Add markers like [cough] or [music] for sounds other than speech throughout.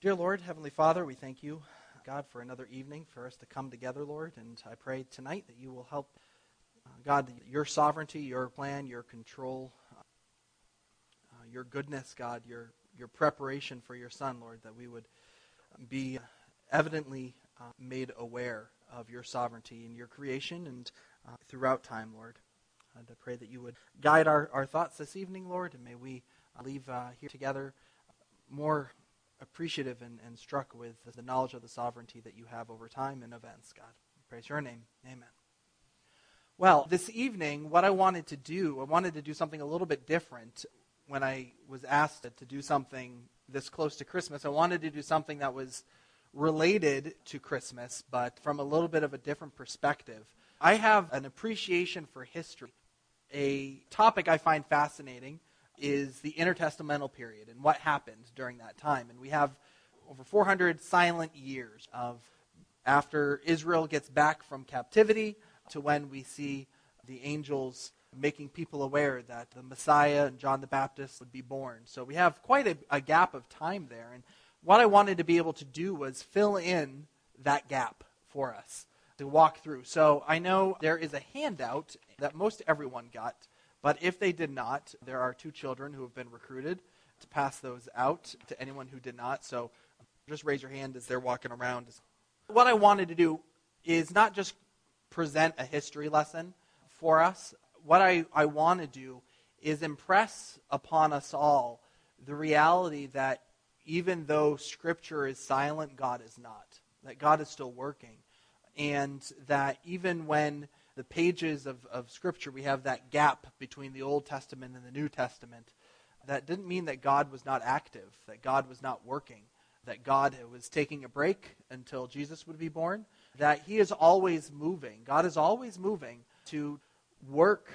Dear Lord, Heavenly Father, we thank you, God, for another evening for us to come together, Lord. And I pray tonight that you will help, uh, God, your sovereignty, your plan, your control, uh, your goodness, God, your, your preparation for your Son, Lord, that we would be evidently uh, made aware of your sovereignty in your creation and uh, throughout time, Lord. And I pray that you would guide our, our thoughts this evening, Lord, and may we leave uh, here together more appreciative and, and struck with the knowledge of the sovereignty that you have over time and events, God. Praise your name. Amen. Well, this evening, what I wanted to do, I wanted to do something a little bit different when I was asked to do something this close to Christmas. I wanted to do something that was related to Christmas, but from a little bit of a different perspective. I have an appreciation for history. A topic I find fascinating is the intertestamental period and what happened during that time. And we have over 400 silent years of after Israel gets back from captivity to when we see the angels making people aware that the Messiah and John the Baptist would be born. So we have quite a, a gap of time there. And what I wanted to be able to do was fill in that gap for us to walk through. So I know there is a handout that most everyone got, but if they did not, there are two children who have been recruited to pass those out to anyone who did not. So just raise your hand as they're walking around. What I wanted to do is not just present a history lesson for us. What I, I want to do is impress upon us all the reality that even though Scripture is silent, God is not. That God is still working. And that even when the pages of, of Scripture, we have that gap between the Old Testament and the New Testament, that didn't mean that God was not active, that God was not working, that God was taking a break until Jesus would be born, that He is always moving. God is always moving to work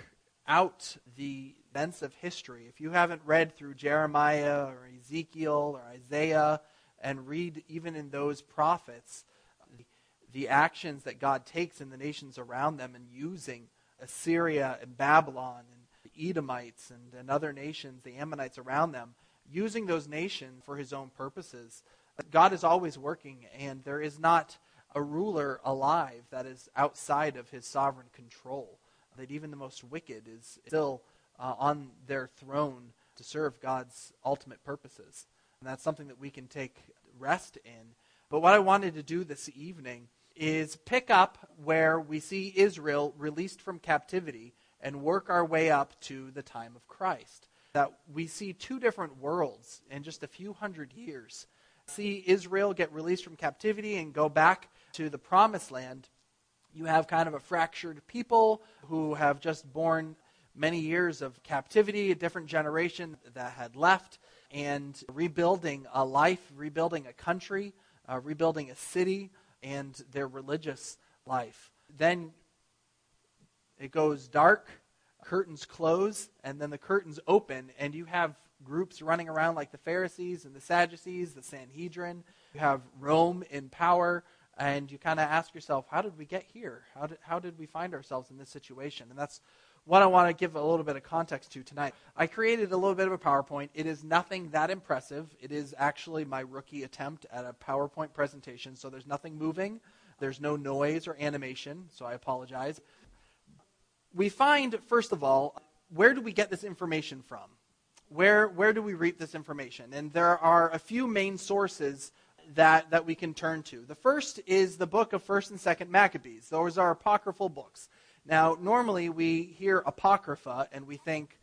out the events of history. If you haven't read through Jeremiah or Ezekiel or Isaiah and read even in those prophets, the, actions that God takes in the nations around them and using Assyria and Babylon and the Edomites and, and other nations, the Ammonites around them, using those nations for his own purposes. God is always working, and there is not a ruler alive that is outside of his sovereign control. That even the most wicked is still uh, on their throne to serve God's ultimate purposes. And that's something that we can take rest in. But what I wanted to do this evening is pick up where we see Israel released from captivity and work our way up to the time of Christ. That we see two different worlds in just a few hundred years. See Israel get released from captivity and go back to the promised land. You have kind of a fractured people who have just borne many years of captivity, a different generation that had left, and rebuilding a life, rebuilding a country, uh, rebuilding a city, and their religious life. Then it goes dark, curtains close, and then the curtains open, and you have groups running around like the Pharisees and the Sadducees, the Sanhedrin. You have Rome in power, and you kind of ask yourself, how did we get here? How did, how did we find ourselves in this situation? And that's what I want to give a little bit of context to tonight. I created a little bit of a PowerPoint. It is nothing that impressive. It is actually my rookie attempt at a PowerPoint presentation, so there's nothing moving. There's no noise or animation, so I apologize. We find, first of all, where do we get this information from? Where, where do we reap this information? And there are a few main sources that, that we can turn to. The first is the book of 1st and 2nd Maccabees. Those are apocryphal books. Now, normally we hear Apocrypha and we think,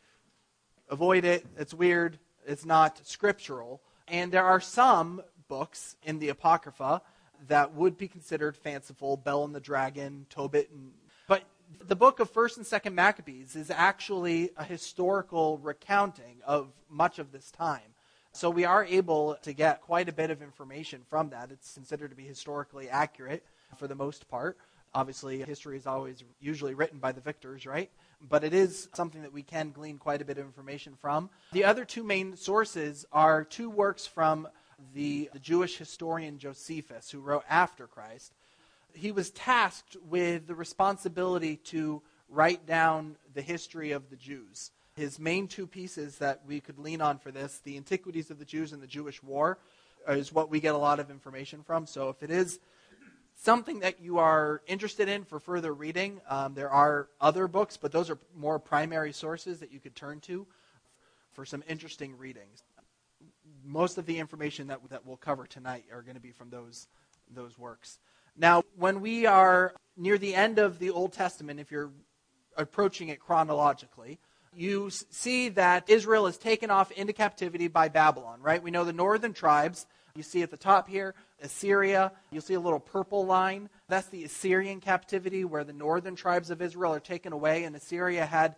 avoid it, it's weird, it's not scriptural. And there are some books in the Apocrypha that would be considered fanciful, Bel and the Dragon, Tobit, and, but the book of 1st and 2nd Maccabees is actually a historical recounting of much of this time. So we are able to get quite a bit of information from that. It's considered to be historically accurate for the most part. Obviously, history is always usually written by the victors, right? But it is something that we can glean quite a bit of information from. The other two main sources are two works from the, the Jewish historian Josephus, who wrote after Christ. He was tasked with the responsibility to write down the history of the Jews. His main two pieces that we could lean on for this the Antiquities of the Jews and the Jewish War is what we get a lot of information from. So if it is something that you are interested in for further reading, um, there are other books, but those are more primary sources that you could turn to for some interesting readings. Most of the information that, that we'll cover tonight are going to be from those, those works. Now, when we are near the end of the Old Testament, if you're approaching it chronologically, you see that Israel is taken off into captivity by Babylon, right? We know the northern tribes. You see at the top here, Assyria. You'll see a little purple line. That's the Assyrian captivity where the northern tribes of Israel are taken away. And Assyria had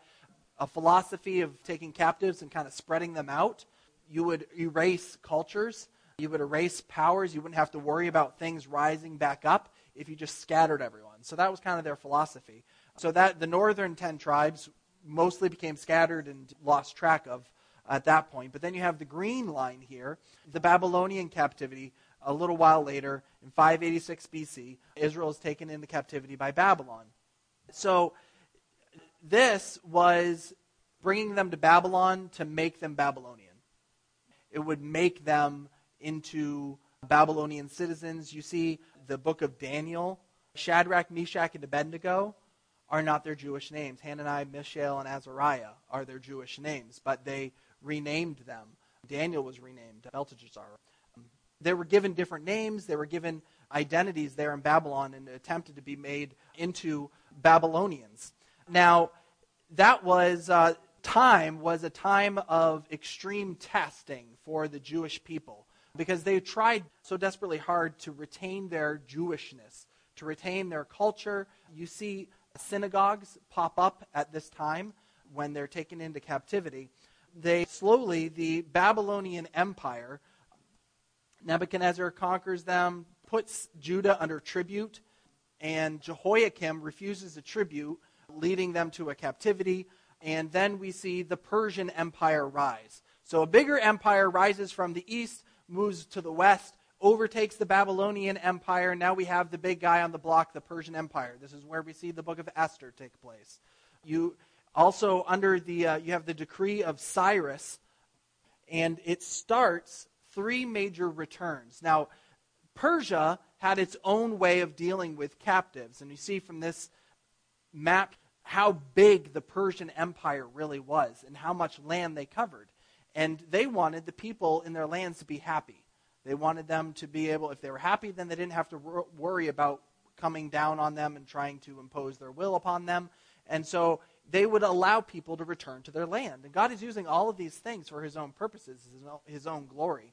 a philosophy of taking captives and kind of spreading them out. You would erase cultures, you would erase powers. You wouldn't have to worry about things rising back up if you just scattered everyone. So that was kind of their philosophy. So that the northern 10 tribes mostly became scattered and lost track of at that point. But then you have the green line here, the Babylonian captivity. A little while later, in 586 BC, Israel is taken into captivity by Babylon. So this was bringing them to Babylon to make them Babylonian. It would make them into Babylonian citizens. You see the book of Daniel, Shadrach, Meshach, and Abednego are not their Jewish names. Hananiah, Mishael, and Azariah are their Jewish names, but they renamed them. Daniel was renamed Belteshazzar. They were given different names. They were given identities there in Babylon and attempted to be made into Babylonians. Now, that was uh, time was a time of extreme testing for the Jewish people because they tried so desperately hard to retain their Jewishness, to retain their culture. You see synagogues pop up at this time when they're taken into captivity. They slowly, the Babylonian Empire, Nebuchadnezzar conquers them, puts Judah under tribute, and Jehoiakim refuses the tribute, leading them to a captivity. And then we see the Persian Empire rise. So a bigger empire rises from the east, moves to the west, overtakes the Babylonian Empire. Now we have the big guy on the block, the Persian Empire. This is where we see the book of Esther take place. You also under the uh, you have the decree of Cyrus, and it starts three major returns. Now, Persia had its own way of dealing with captives, and you see from this map how big the Persian Empire really was and how much land they covered. And they wanted the people in their lands to be happy. They wanted them to be able, if they were happy, then they didn't have to wor- worry about coming down on them and trying to impose their will upon them. And so they would allow people to return to their land. And God is using all of these things for his own purposes, his own glory.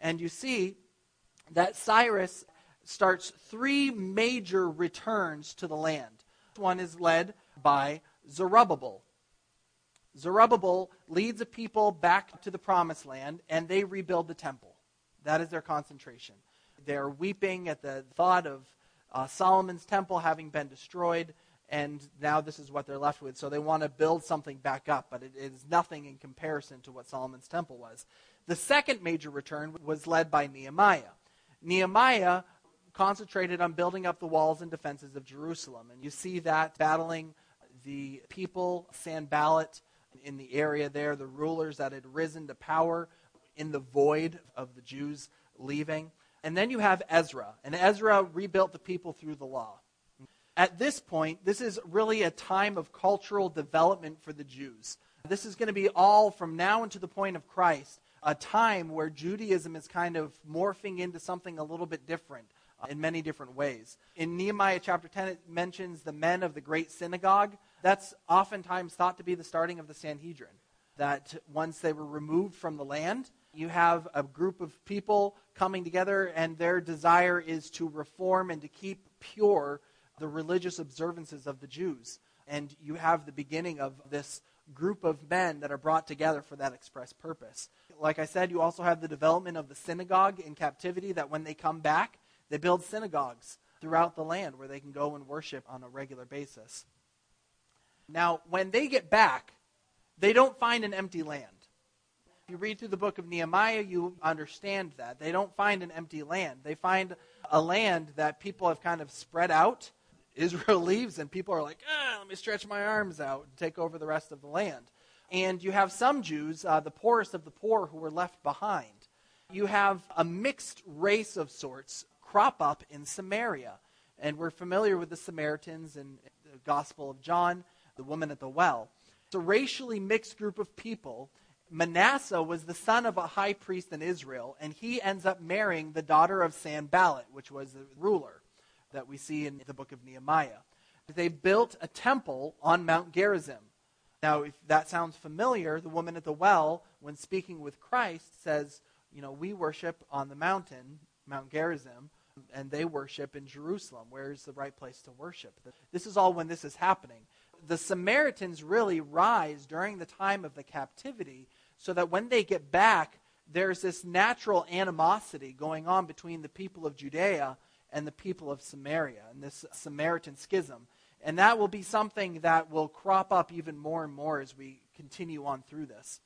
And you see that Cyrus starts three major returns to the land. One is led by Zerubbabel. Zerubbabel leads a people back to the promised land, and they rebuild the temple. That is their concentration. They're weeping at the thought of uh, Solomon's temple having been destroyed, and now this is what they're left with. So they want to build something back up, but it is nothing in comparison to what Solomon's temple was. The second major return was led by Nehemiah. Nehemiah concentrated on building up the walls and defenses of Jerusalem, and you see that battling the people, Sanballat, in the area there, the rulers that had risen to power in the void of the Jews leaving. And then you have Ezra, and Ezra rebuilt the people through the law. At this point, this is really a time of cultural development for the Jews. This is going to be all from now until the point of Christ, a time where Judaism is kind of morphing into something a little bit different uh, in many different ways. In Nehemiah chapter 10, it mentions the men of the great synagogue. That's oftentimes thought to be the starting of the Sanhedrin. That once they were removed from the land, you have a group of people coming together, and their desire is to reform and to keep pure the religious observances of the Jews. And you have the beginning of this group of men that are brought together for that express purpose. Like I said, you also have the development of the synagogue in captivity, that when they come back, they build synagogues throughout the land where they can go and worship on a regular basis. Now, when they get back, they don't find an empty land. If you read through the book of Nehemiah, you understand that. They don't find an empty land. They find a land that people have kind of spread out. Israel [laughs] leaves, and people are like, ah, let me stretch my arms out and take over the rest of the land. And you have some Jews, uh, the poorest of the poor, who were left behind. you have a mixed race of sorts crop up in Samaria. And we're familiar with the Samaritans in the Gospel of John, the woman at the well. It's a racially mixed group of people. Manasseh was the son of a high priest in Israel, and he ends up marrying the daughter of Sanballat, which was the ruler that we see in the book of Nehemiah. They built a temple on Mount Gerizim. Now, if that sounds familiar, the woman at the well, when speaking with Christ, says, You know, we worship on the mountain, Mount Gerizim, and they worship in Jerusalem. Where is the right place to worship? This is all when this is happening. The Samaritans really rise during the time of the captivity so that when they get back, there's this natural animosity going on between the people of Judea and the people of Samaria, and this Samaritan schism. And that will be something that will crop up even more and more as we continue on through this.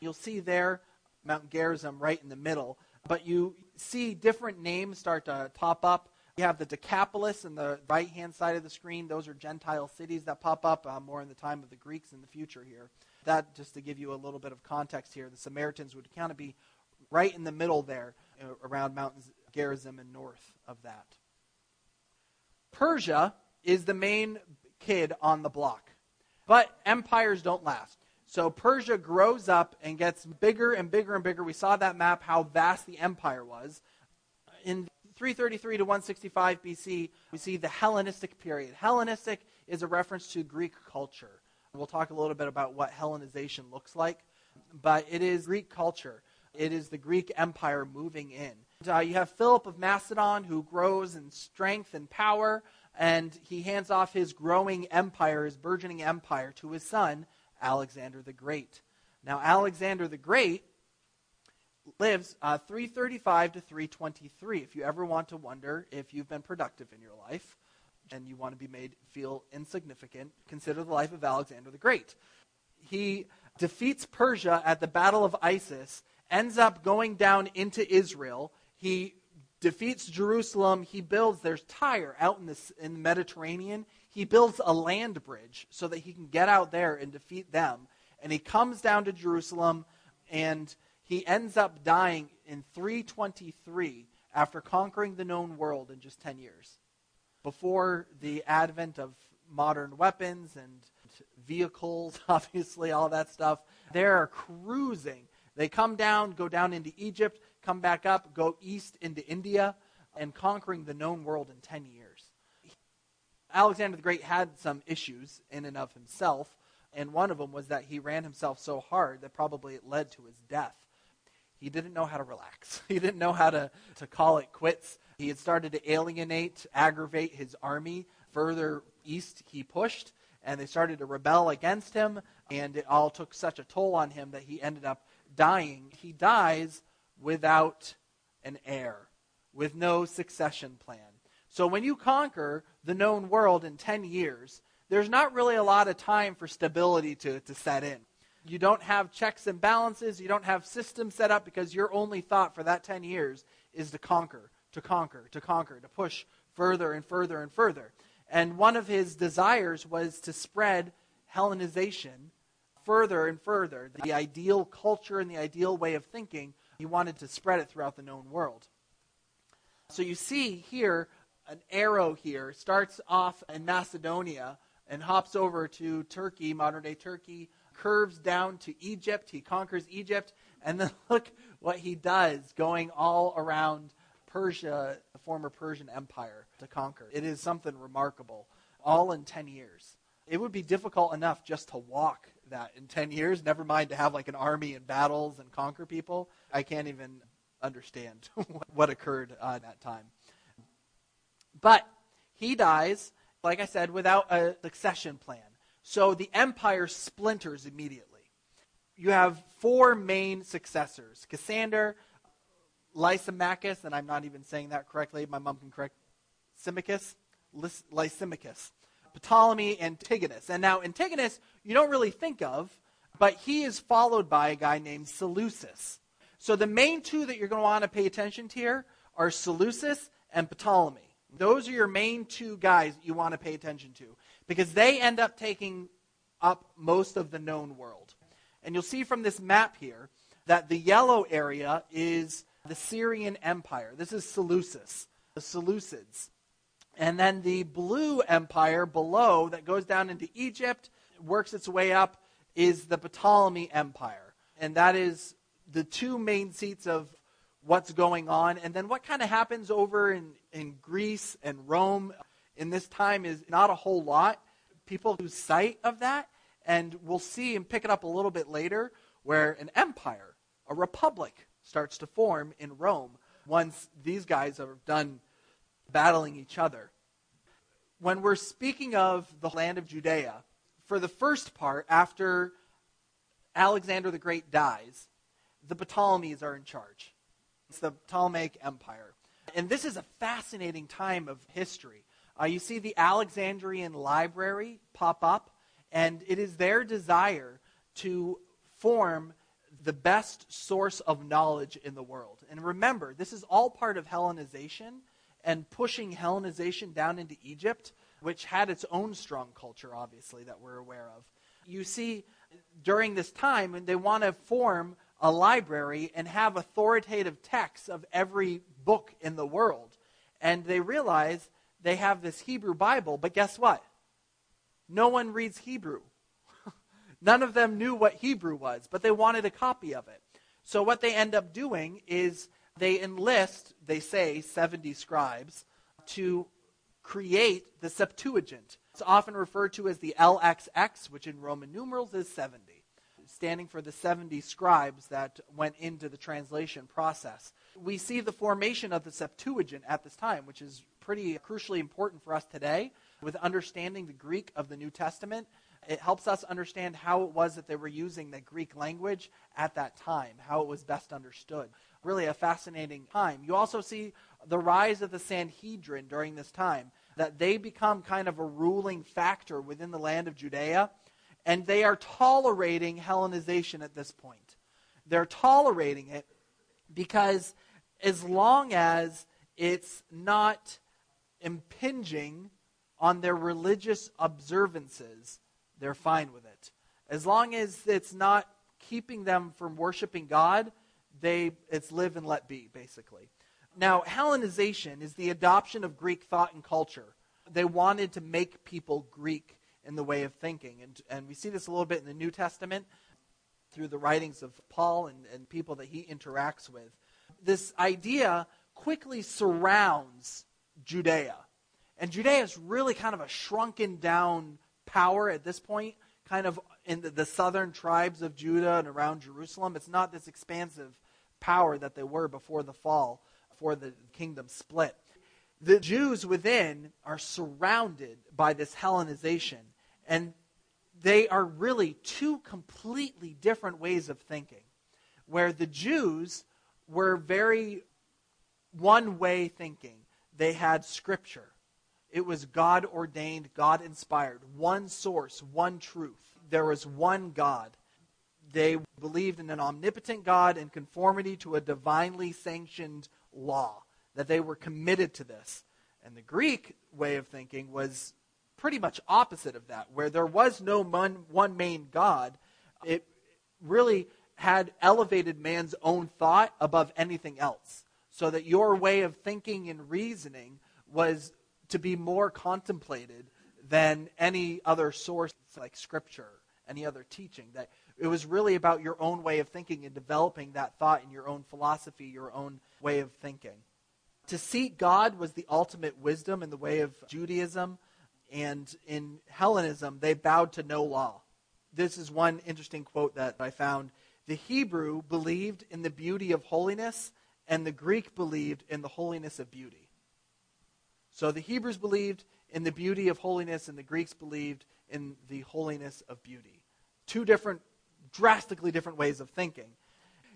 You'll see there Mount Gerizim right in the middle, but you see different names start to pop up. You have the Decapolis in the right hand side of the screen. Those are Gentile cities that pop up uh, more in the time of the Greeks in the future here. That, just to give you a little bit of context here, the Samaritans would kind of be right in the middle there uh, around Mount Gerizim and north of that. Persia is the main kid on the block. But empires don't last. So Persia grows up and gets bigger and bigger and bigger. We saw that map how vast the empire was. In 333 to 165 BC, we see the Hellenistic period. Hellenistic is a reference to Greek culture. We'll talk a little bit about what Hellenization looks like, but it is Greek culture. It is the Greek Empire moving in. Uh, you have Philip of Macedon who grows in strength and power and he hands off his growing empire, his burgeoning empire, to his son, Alexander the Great. Now, Alexander the Great lives uh, 335 to 323. If you ever want to wonder if you've been productive in your life and you want to be made feel insignificant, consider the life of Alexander the Great. He defeats Persia at the Battle of Issus, ends up going down into Israel. He defeats Jerusalem. He builds, there's Tyre out in, this, in the Mediterranean. He builds a land bridge so that he can get out there and defeat them. And he comes down to Jerusalem and he ends up dying in 323 after conquering the known world in just 10 years. Before the advent of modern weapons and vehicles, [laughs] obviously, all that stuff, they're cruising. They come down, go down into Egypt, come back up, go east into India, and conquering the known world in 10 years. Alexander the Great had some issues in and of himself, and one of them was that he ran himself so hard that probably it led to his death. He didn't know how to relax. [laughs] He didn't know how to, to call it quits. He had started to alienate, aggravate his army. Further east, he pushed, and they started to rebel against him, and it all took such a toll on him that he ended up dying. He dies without an heir, with no succession plan. So when you conquer the known world in 10 years, there's not really a lot of time for stability to, to set in. You don't have checks and balances, you don't have systems set up because your only thought for that 10 years is to conquer, to conquer, to conquer, to push further and further and further. And one of his desires was to spread Hellenization further and further, the ideal culture and the ideal way of thinking he wanted to spread it throughout the known world. So you see here an arrow here starts off in Macedonia and hops over to Turkey, modern day Turkey, curves down to Egypt. He conquers Egypt, and then [laughs] look what he does going all around Persia, the former Persian Empire, to conquer. It is something remarkable, all in 10 years. It would be difficult enough just to walk that in 10 years, never mind to have like an army and battles and conquer people. I can't even understand [laughs] what occurred uh, at that time. But he dies, like I said, without a succession plan. So the empire splinters immediately. You have four main successors Cassander, Lysimachus, and I'm not even saying that correctly. My mom can correct Symmachus, Lysimachus. Ptolemy, and Antigonus. And now, Antigonus, you don't really think of, but he is followed by a guy named Seleucus. So the main two that you're going to want to pay attention to here are Seleucus and Ptolemy. Those are your main two guys you want to pay attention to because they end up taking up most of the known world. And you'll see from this map here that the yellow area is the Syrian Empire. This is Seleucus, the Seleucids. And then the blue empire below that goes down into Egypt, works its way up, is the Ptolemy Empire. And that is the two main seats of what's going on. And then what kind of happens over in, in Greece and Rome in this time is not a whole lot. People lose sight of that. And we'll see and pick it up a little bit later where an empire, a republic, starts to form in Rome once these guys are done battling each other. When we're speaking of the land of Judea, for the first part, after Alexander the Great dies, the Ptolemies are in charge. It's the Ptolemaic Empire. And this is a fascinating time of history. Uh, you see the Alexandrian Library pop up, and it is their desire to form the best source of knowledge in the world. And remember, this is all part of Hellenization and pushing Hellenization down into Egypt, which had its own strong culture, obviously, that we're aware of. You see, during this time, and they want to form a library and have authoritative texts of every book in the world. And they realize they have this Hebrew Bible, but guess what? No one reads Hebrew. [laughs] None of them knew what Hebrew was, but they wanted a copy of it. So what they end up doing is they enlist, they say, 70 scribes to create the Septuagint. It's often referred to as the LXX, which in Roman numerals is 70, standing for the 70 scribes that went into the translation process. We see the formation of the Septuagint at this time, which is pretty crucially important for us today with understanding the Greek of the New Testament it helps us understand how it was that they were using the Greek language at that time, how it was best understood. Really a fascinating time. You also see the rise of the Sanhedrin during this time, that they become kind of a ruling factor within the land of Judea, and they are tolerating Hellenization at this point. They're tolerating it because as long as it's not impinging on their religious observances, they're fine with it. As long as it's not keeping them from worshiping God, they it's live and let be, basically. Now, Hellenization is the adoption of Greek thought and culture. They wanted to make people Greek in the way of thinking. And, and we see this a little bit in the New Testament through the writings of Paul and, and people that he interacts with. This idea quickly surrounds Judea. And Judea is really kind of a shrunken down power at this point, kind of in the, the southern tribes of Judah and around Jerusalem. It's not this expansive power that they were before the fall, before the kingdom split. The Jews within are surrounded by this Hellenization, and they are really two completely different ways of thinking. Where the Jews were very one way thinking, they had Scripture. It was God ordained, God inspired, one source, one truth. There was one God. They believed in an omnipotent God in conformity to a divinely sanctioned law, that they were committed to this. And the Greek way of thinking was pretty much opposite of that, where there was no one, main God. It really had elevated man's own thought above anything else. So that your way of thinking and reasoning was to be more contemplated than any other source like scripture, any other teaching. That it was really about your own way of thinking and developing that thought in your own philosophy, your own way of thinking. To seek God was the ultimate wisdom in the way of Judaism, and in Hellenism, they bowed to no law. This is one interesting quote that I found. The Hebrew believed in the beauty of holiness, and the Greek believed in the holiness of beauty. So the Hebrews believed in the beauty of holiness, and the Greeks believed in the holiness of beauty. Two different, drastically different ways of thinking.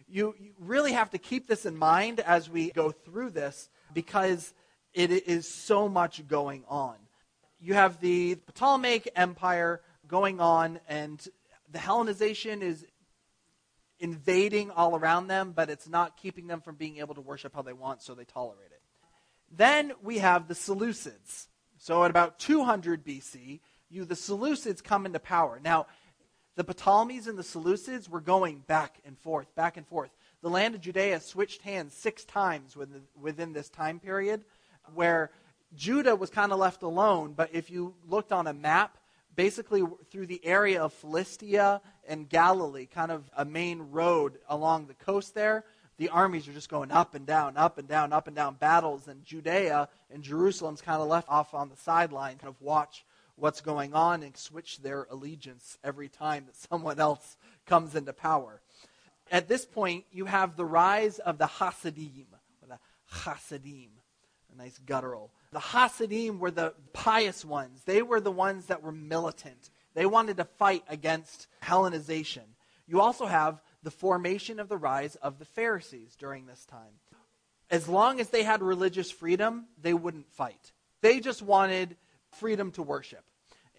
You, you really have to keep this in mind as we go through this because it is so much going on. You have the Ptolemaic Empire going on, and the Hellenization is invading all around them, but it's not keeping them from being able to worship how they want, so they tolerate it. Then we have the Seleucids. So at about 200 BC, you the Seleucids come into power. Now, the Ptolemies and the Seleucids were going back and forth, back and forth. the land of Judea switched hands six times within, within this time period, where Judah was kind of left alone. But if you looked on a map, basically through the area of Philistia and Galilee, kind of a main road along the coast there, the armies are just going up and down, up and down, up and down battles, and Judea and Jerusalem's kind of left off on the sideline, kind of watch what's going on and switch their allegiance every time that someone else comes into power. At this point, you have the rise of the Hasidim, the Hasidim, a nice guttural. The Hasidim were the pious ones. They were the ones that were militant. They wanted to fight against Hellenization. You also have the formation of the rise of the Pharisees during this time. As long as they had religious freedom, they wouldn't fight. They just wanted freedom to worship.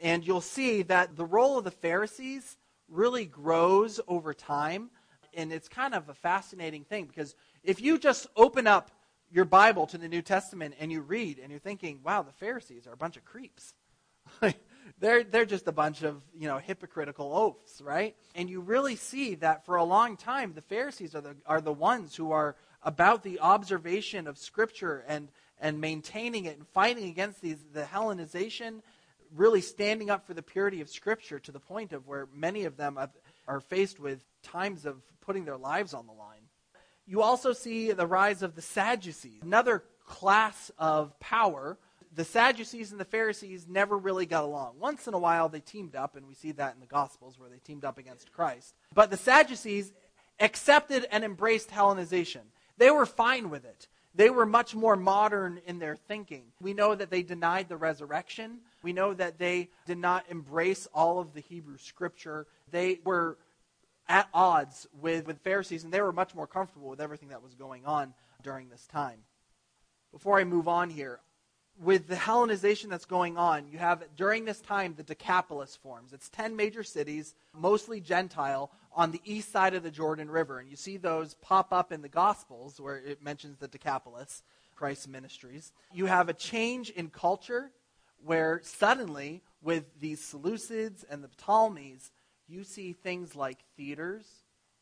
And you'll see that the role of the Pharisees really grows over time. And it's kind of a fascinating thing because if you just open up your Bible to the New Testament and you read and you're thinking, wow, the Pharisees are a bunch of creeps. [laughs] they're, they're just a bunch of, you know, hypocritical oafs, right? And you really see that for a long time, the Pharisees are the, are the ones who are about the observation of Scripture and, and maintaining it and fighting against these, the Hellenization, really standing up for the purity of Scripture to the point of where many of them have, are faced with times of putting their lives on the line. You also see the rise of the Sadducees, another class of power the Sadducees and the Pharisees never really got along. Once in a while, they teamed up, and we see that in the Gospels where they teamed up against Christ. But the Sadducees accepted and embraced Hellenization. They were fine with it. They were much more modern in their thinking. We know that they denied the resurrection. We know that they did not embrace all of the Hebrew scripture. They were at odds with, with Pharisees, and they were much more comfortable with everything that was going on during this time. Before I move on here, with the Hellenization that's going on, you have during this time the Decapolis forms. It's 10 major cities, mostly Gentile, on the east side of the Jordan River. And you see those pop up in the Gospels where it mentions the Decapolis, Christ's ministries. You have a change in culture where suddenly, with these Seleucids and the Ptolemies, you see things like theaters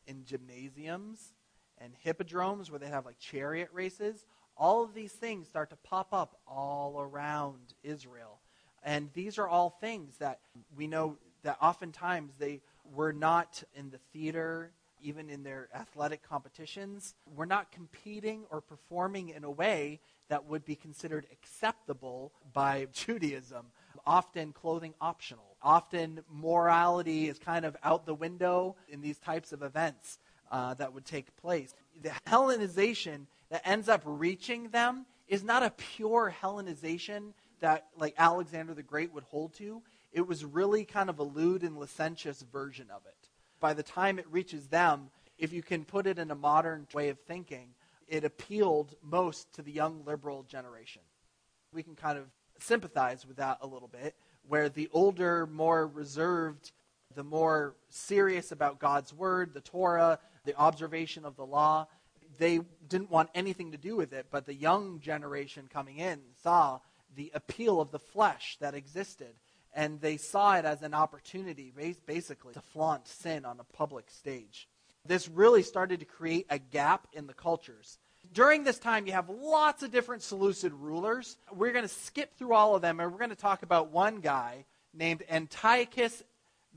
and gymnasiums and hippodromes where they have like chariot races all of these things start to pop up all around Israel. And these are all things that we know that oftentimes they were not in the theater, even in their athletic competitions, were not competing or performing in a way that would be considered acceptable by [laughs] Judaism. Often clothing optional. Often morality is kind of out the window in these types of events uh, that would take place. The Hellenization that ends up reaching them is not a pure Hellenization that like Alexander the Great would hold to. It was really kind of a lewd and licentious version of it. By the time it reaches them, if you can put it in a modern way of thinking, it appealed most to the young liberal generation. We can kind of sympathize with that a little bit, where the older, more reserved, the more serious about God's word, the Torah, the observation of the law, they didn't want anything to do with it, but the young generation coming in saw the appeal of the flesh that existed. And they saw it as an opportunity, basically, to flaunt sin on a public stage. This really started to create a gap in the cultures. During this time, you have lots of different Seleucid rulers. We're going to skip through all of them, and we're going to talk about one guy named Antiochus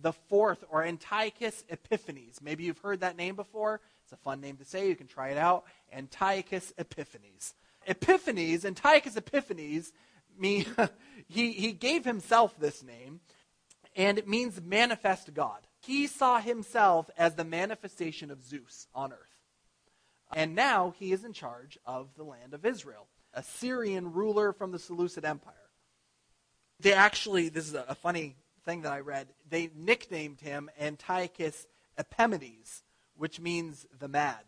the Fourth, or Antiochus Epiphanes. Maybe you've heard that name before. A fun name to say. You can try it out. Antiochus Epiphanes. Epiphanes, Antiochus Epiphanes, mean, [laughs] he, he gave himself this name, and it means manifest God. He saw himself as the manifestation of Zeus on earth. And now he is in charge of the land of Israel, a Syrian ruler from the Seleucid Empire. They actually, this is a, funny thing that I read, they nicknamed him Antiochus Epimanes, which means the mad.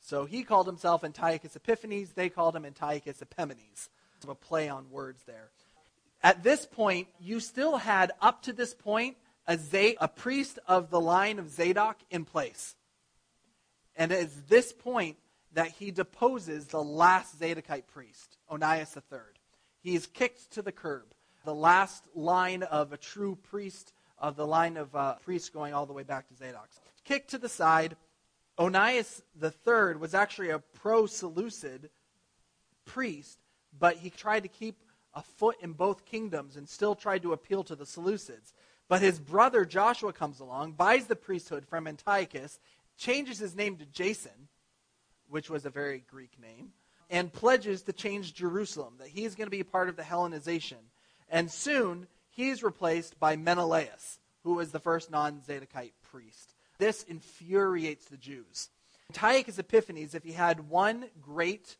So he called himself Antiochus Epiphanes. They called him Antiochus Epimanes. A play on words there. At this point, you still had, up to this point, a, Z- a priest of the line of Zadok in place. And it is this point that he deposes the last Zadokite priest, Onias III. He is kicked to the curb. The last line of a true priest, of the line of uh, priests going all the way back to Zadok kicked to the side. Onias III was actually a pro Seleucid priest, but he tried to keep a foot in both kingdoms and still tried to appeal to the Seleucids. But his brother Joshua comes along, buys the priesthood from Antiochus, changes his name to Jason, which was a very Greek name, and pledges to change Jerusalem, that he's going to be a part of the Hellenization. And soon, he's replaced by Menelaus, who was the first non Zadokite priest. This infuriates the Jews. Antiochus Epiphanes, if he had one great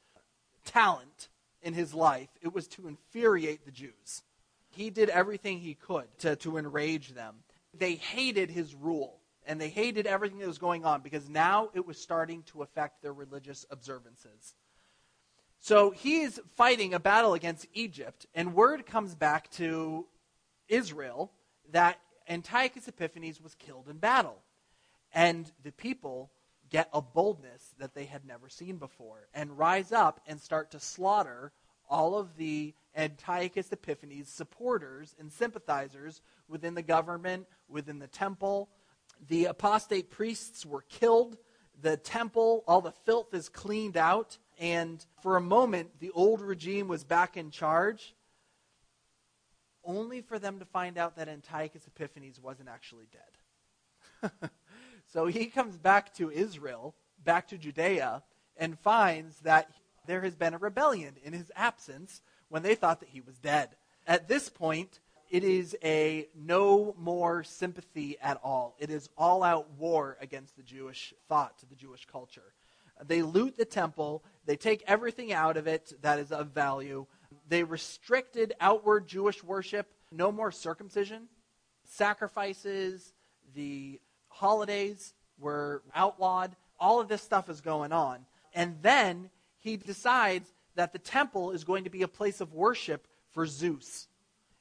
talent in his life, it was to infuriate the Jews. He did everything he could to, to enrage them. They hated his rule, and they hated everything that was going on because now it was starting to affect their religious observances. So he's fighting a battle against Egypt, and word comes back to Israel that Antiochus Epiphanes was killed in battle. And the people get a boldness that they had never seen before and rise up and start to slaughter all of the Antiochus Epiphanes supporters and sympathizers within the government, within the temple. The apostate priests were killed. The temple, all the filth is cleaned out. And for a moment, the old regime was back in charge, only for them to find out that Antiochus Epiphanes wasn't actually dead. [laughs] so he comes back to Israel, back to Judea, and finds that there has been a rebellion in his absence when they thought that he was dead. At this point, it is a no more sympathy at all. It is all out war against the Jewish thought, the Jewish culture. They loot the temple, they take everything out of it that is of value. They restricted outward Jewish worship, no more circumcision. Sacrifices, the holidays were outlawed. All of this stuff is going on. And then he decides that the temple is going to be a place of worship for Zeus.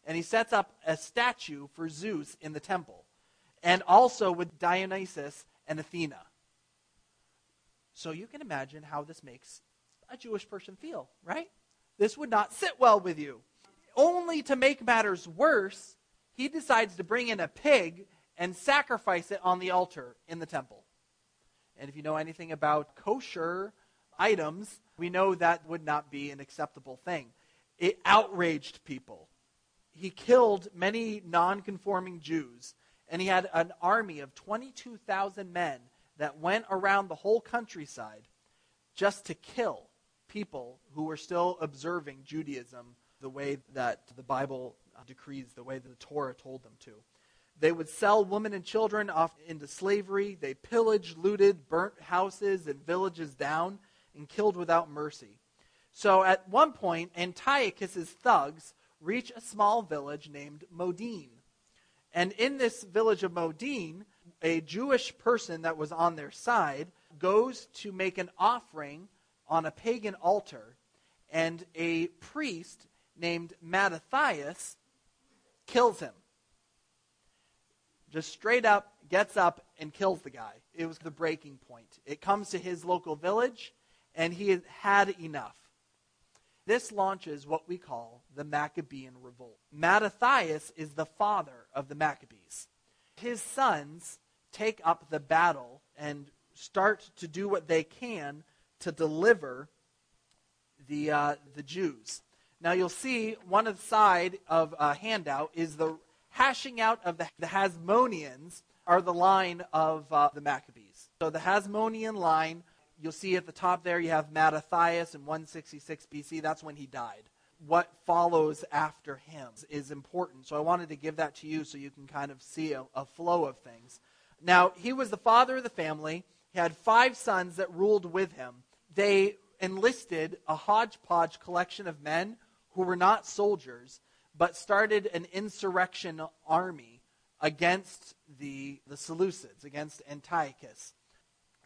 And he sets up a statue for Zeus in the temple, and also with Dionysus and Athena. So you can imagine how this makes a Jewish person feel, right? This would not sit well with you. Only to make matters worse, he decides to bring in a pig and sacrifice it on the altar in the temple. And if you know anything about kosher items, we know that would not be an acceptable thing. It outraged people. He killed many non conforming Jews, and he had an army of 22,000 men that went around the whole countryside just to kill people who were still observing Judaism the way that the Bible decrees, the way that the Torah told them to. They would sell women and children off into slavery. They pillaged, looted, burnt houses and villages down and killed without mercy. So at one point, Antiochus's thugs reach a small village named Modin. And in this village of Modin, a Jewish person that was on their side goes to make an offering on a pagan altar, and a priest named Mattathias kills him. Just straight up gets up and kills the guy. It was the breaking point. It comes to his local village, and he had enough. This launches what we call the Maccabean revolt. Mattathias is the father of the Maccabees. His sons take up the battle and start to do what they can to deliver the, uh, the Jews. Now you'll see one of the side of a handout is the hashing out of the, the Hasmoneans are the line of uh, the Maccabees. So the Hasmonean line you'll see at the top there you have Mattathias in 166 BC. That's when he died. What follows after him is important. So I wanted to give that to you so you can kind of see a, a flow of things. Now, he was the father of the family. He had five sons that ruled with him. They enlisted a hodgepodge collection of men who were not soldiers, but started an insurrection army against the, the Seleucids, against Antiochus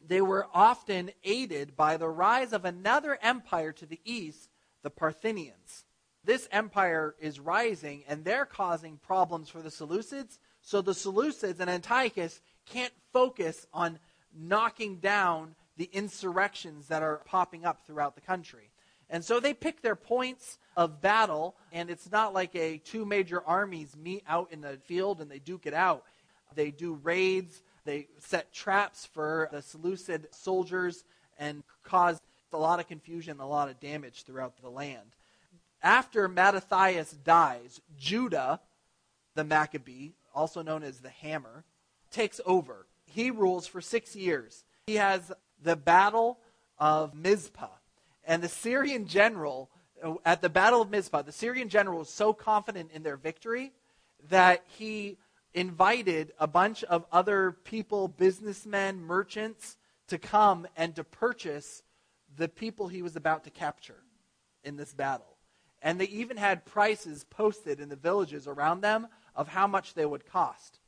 they were often aided by the rise of another empire to the east, the Parthians. This empire is rising, and they're causing problems for the Seleucids. So the Seleucids and Antiochus can't focus on knocking down the insurrections that are popping up throughout the country. And so they pick their points of battle, and it's not like a two major armies meet out in the field and they duke it out. They do raids, They set traps for the Seleucid soldiers and caused a lot of confusion, a lot of damage throughout the land. After Mattathias dies, Judah, the Maccabee, also known as the Hammer, takes over. He rules for six years. He has the Battle of Mizpah. And the Syrian general, uh, at the Battle of Mizpah, the Syrian general was so confident in their victory that he invited a bunch of other people, businessmen, merchants, to come and to purchase the people he was about to capture in this battle. And they even had prices posted in the villages around them of how much they would cost.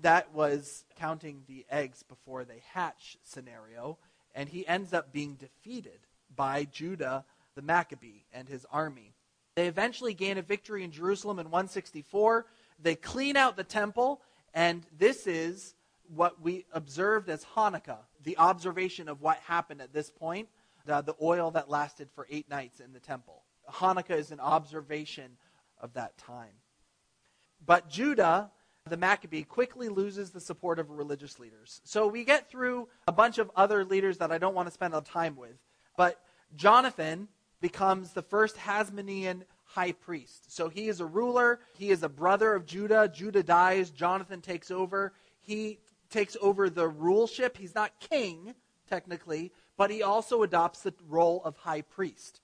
That was counting the eggs before they hatch scenario. And he ends up being defeated by Judah the Maccabee and his army. They eventually gain a victory in Jerusalem in 164. They clean out the temple, and this is what we observed as Hanukkah, the observation of what happened at this point, the, the oil that lasted for eight nights in the temple. Hanukkah is an observation of that time. But Judah, the Maccabee, quickly loses the support of religious leaders. So we get through a bunch of other leaders that I don't want to spend a time with. But Jonathan becomes the first Hasmonean high priest. So he is a ruler, he is a brother of Judah. Judah dies, Jonathan takes over. He takes over the ruleship. He's not king, technically, but he also adopts the role of high priest.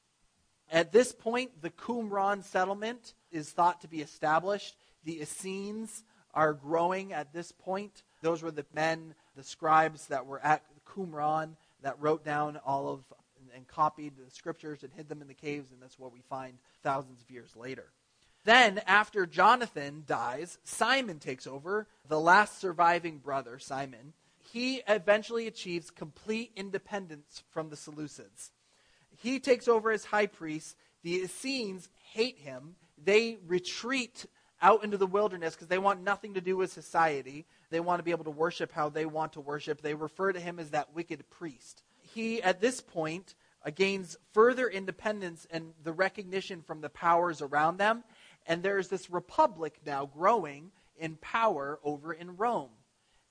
At this point, the Qumran settlement is thought to be established. The Essenes are growing at this point. Those were the men, the scribes that were at Qumran that wrote down all of and copied the scriptures and hid them in the caves, and that's what we find thousands of years later. Then, after Jonathan dies, Simon takes over, the last surviving brother, Simon. He eventually achieves complete independence from the Seleucids. He takes over as high priest. The Essenes hate him. They retreat out into the wilderness because they want nothing to do with society. They want to be able to worship how they want to worship. They refer to him as that wicked priest. He, at this point, gains further independence and the recognition from the powers around them. And there's this republic now growing in power over in Rome.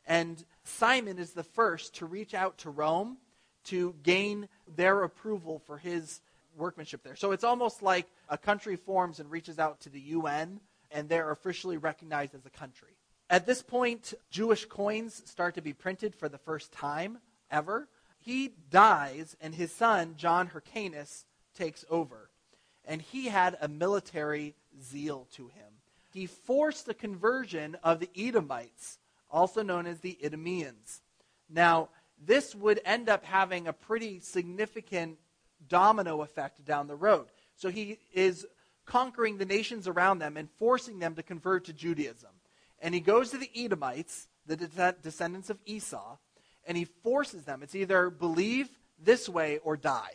And Simon is the first to reach out to Rome to gain their approval for his workmanship there. So it's almost like a country forms and reaches out to the UN, and they're officially recognized as a country. At this point, Jewish coins start to be printed for the first time ever he dies, and his son, John Hyrcanus, takes over. And he had a military zeal to him. He forced the conversion of the Edomites, also known as the Idumeans. Now, this would end up having a pretty significant domino effect down the road. So he is conquering the nations around them and forcing them to convert to Judaism. And he goes to the Edomites, the descendants of Esau, and he forces them. It's either believe this way or die.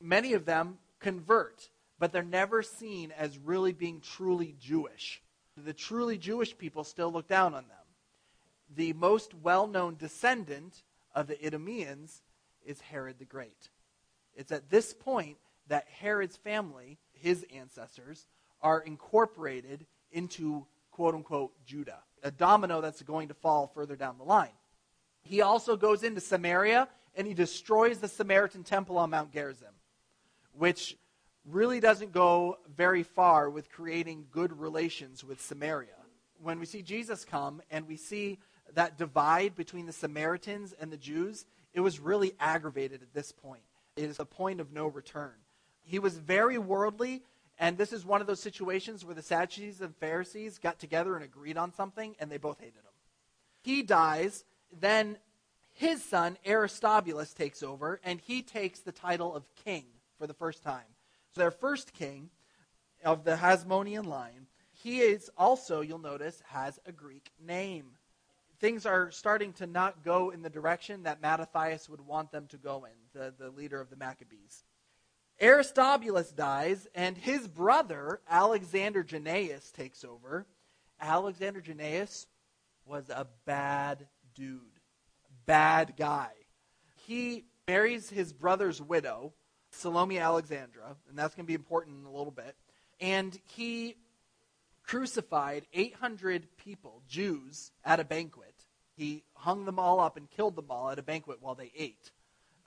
Many of them convert, but they're never seen as really being truly Jewish. The truly Jewish people still look down on them. The most well known descendant of the Idumeans is Herod the Great. It's at this point that Herod's family, his ancestors, are incorporated into quote unquote Judah, a domino that's going to fall further down the line. He also goes into Samaria and he destroys the Samaritan temple on Mount Gerizim, which really doesn't go very far with creating good relations with Samaria. When we see Jesus come and we see that divide between the Samaritans and the Jews, it was really aggravated at this point. It is a point of no return. He was very worldly, and this is one of those situations where the Sadducees and Pharisees got together and agreed on something, and they both hated him. He dies, then his son Aristobulus takes over, and he takes the title of king for the first time. So their first king of the Hasmonean line, he is also, you'll notice, has a Greek name. Things are starting to not go in the direction that Mattathias would want them to go in, the, the leader of the Maccabees. Aristobulus dies, and his brother, Alexander Jannaeus, takes over. Alexander Jannaeus was a bad dude, bad guy. He marries his brother's widow, Salome Alexandra, and that's going to be important in a little bit. And he crucified 800 people, Jews, at a banquet. He hung them all up and killed them all at a banquet while they ate.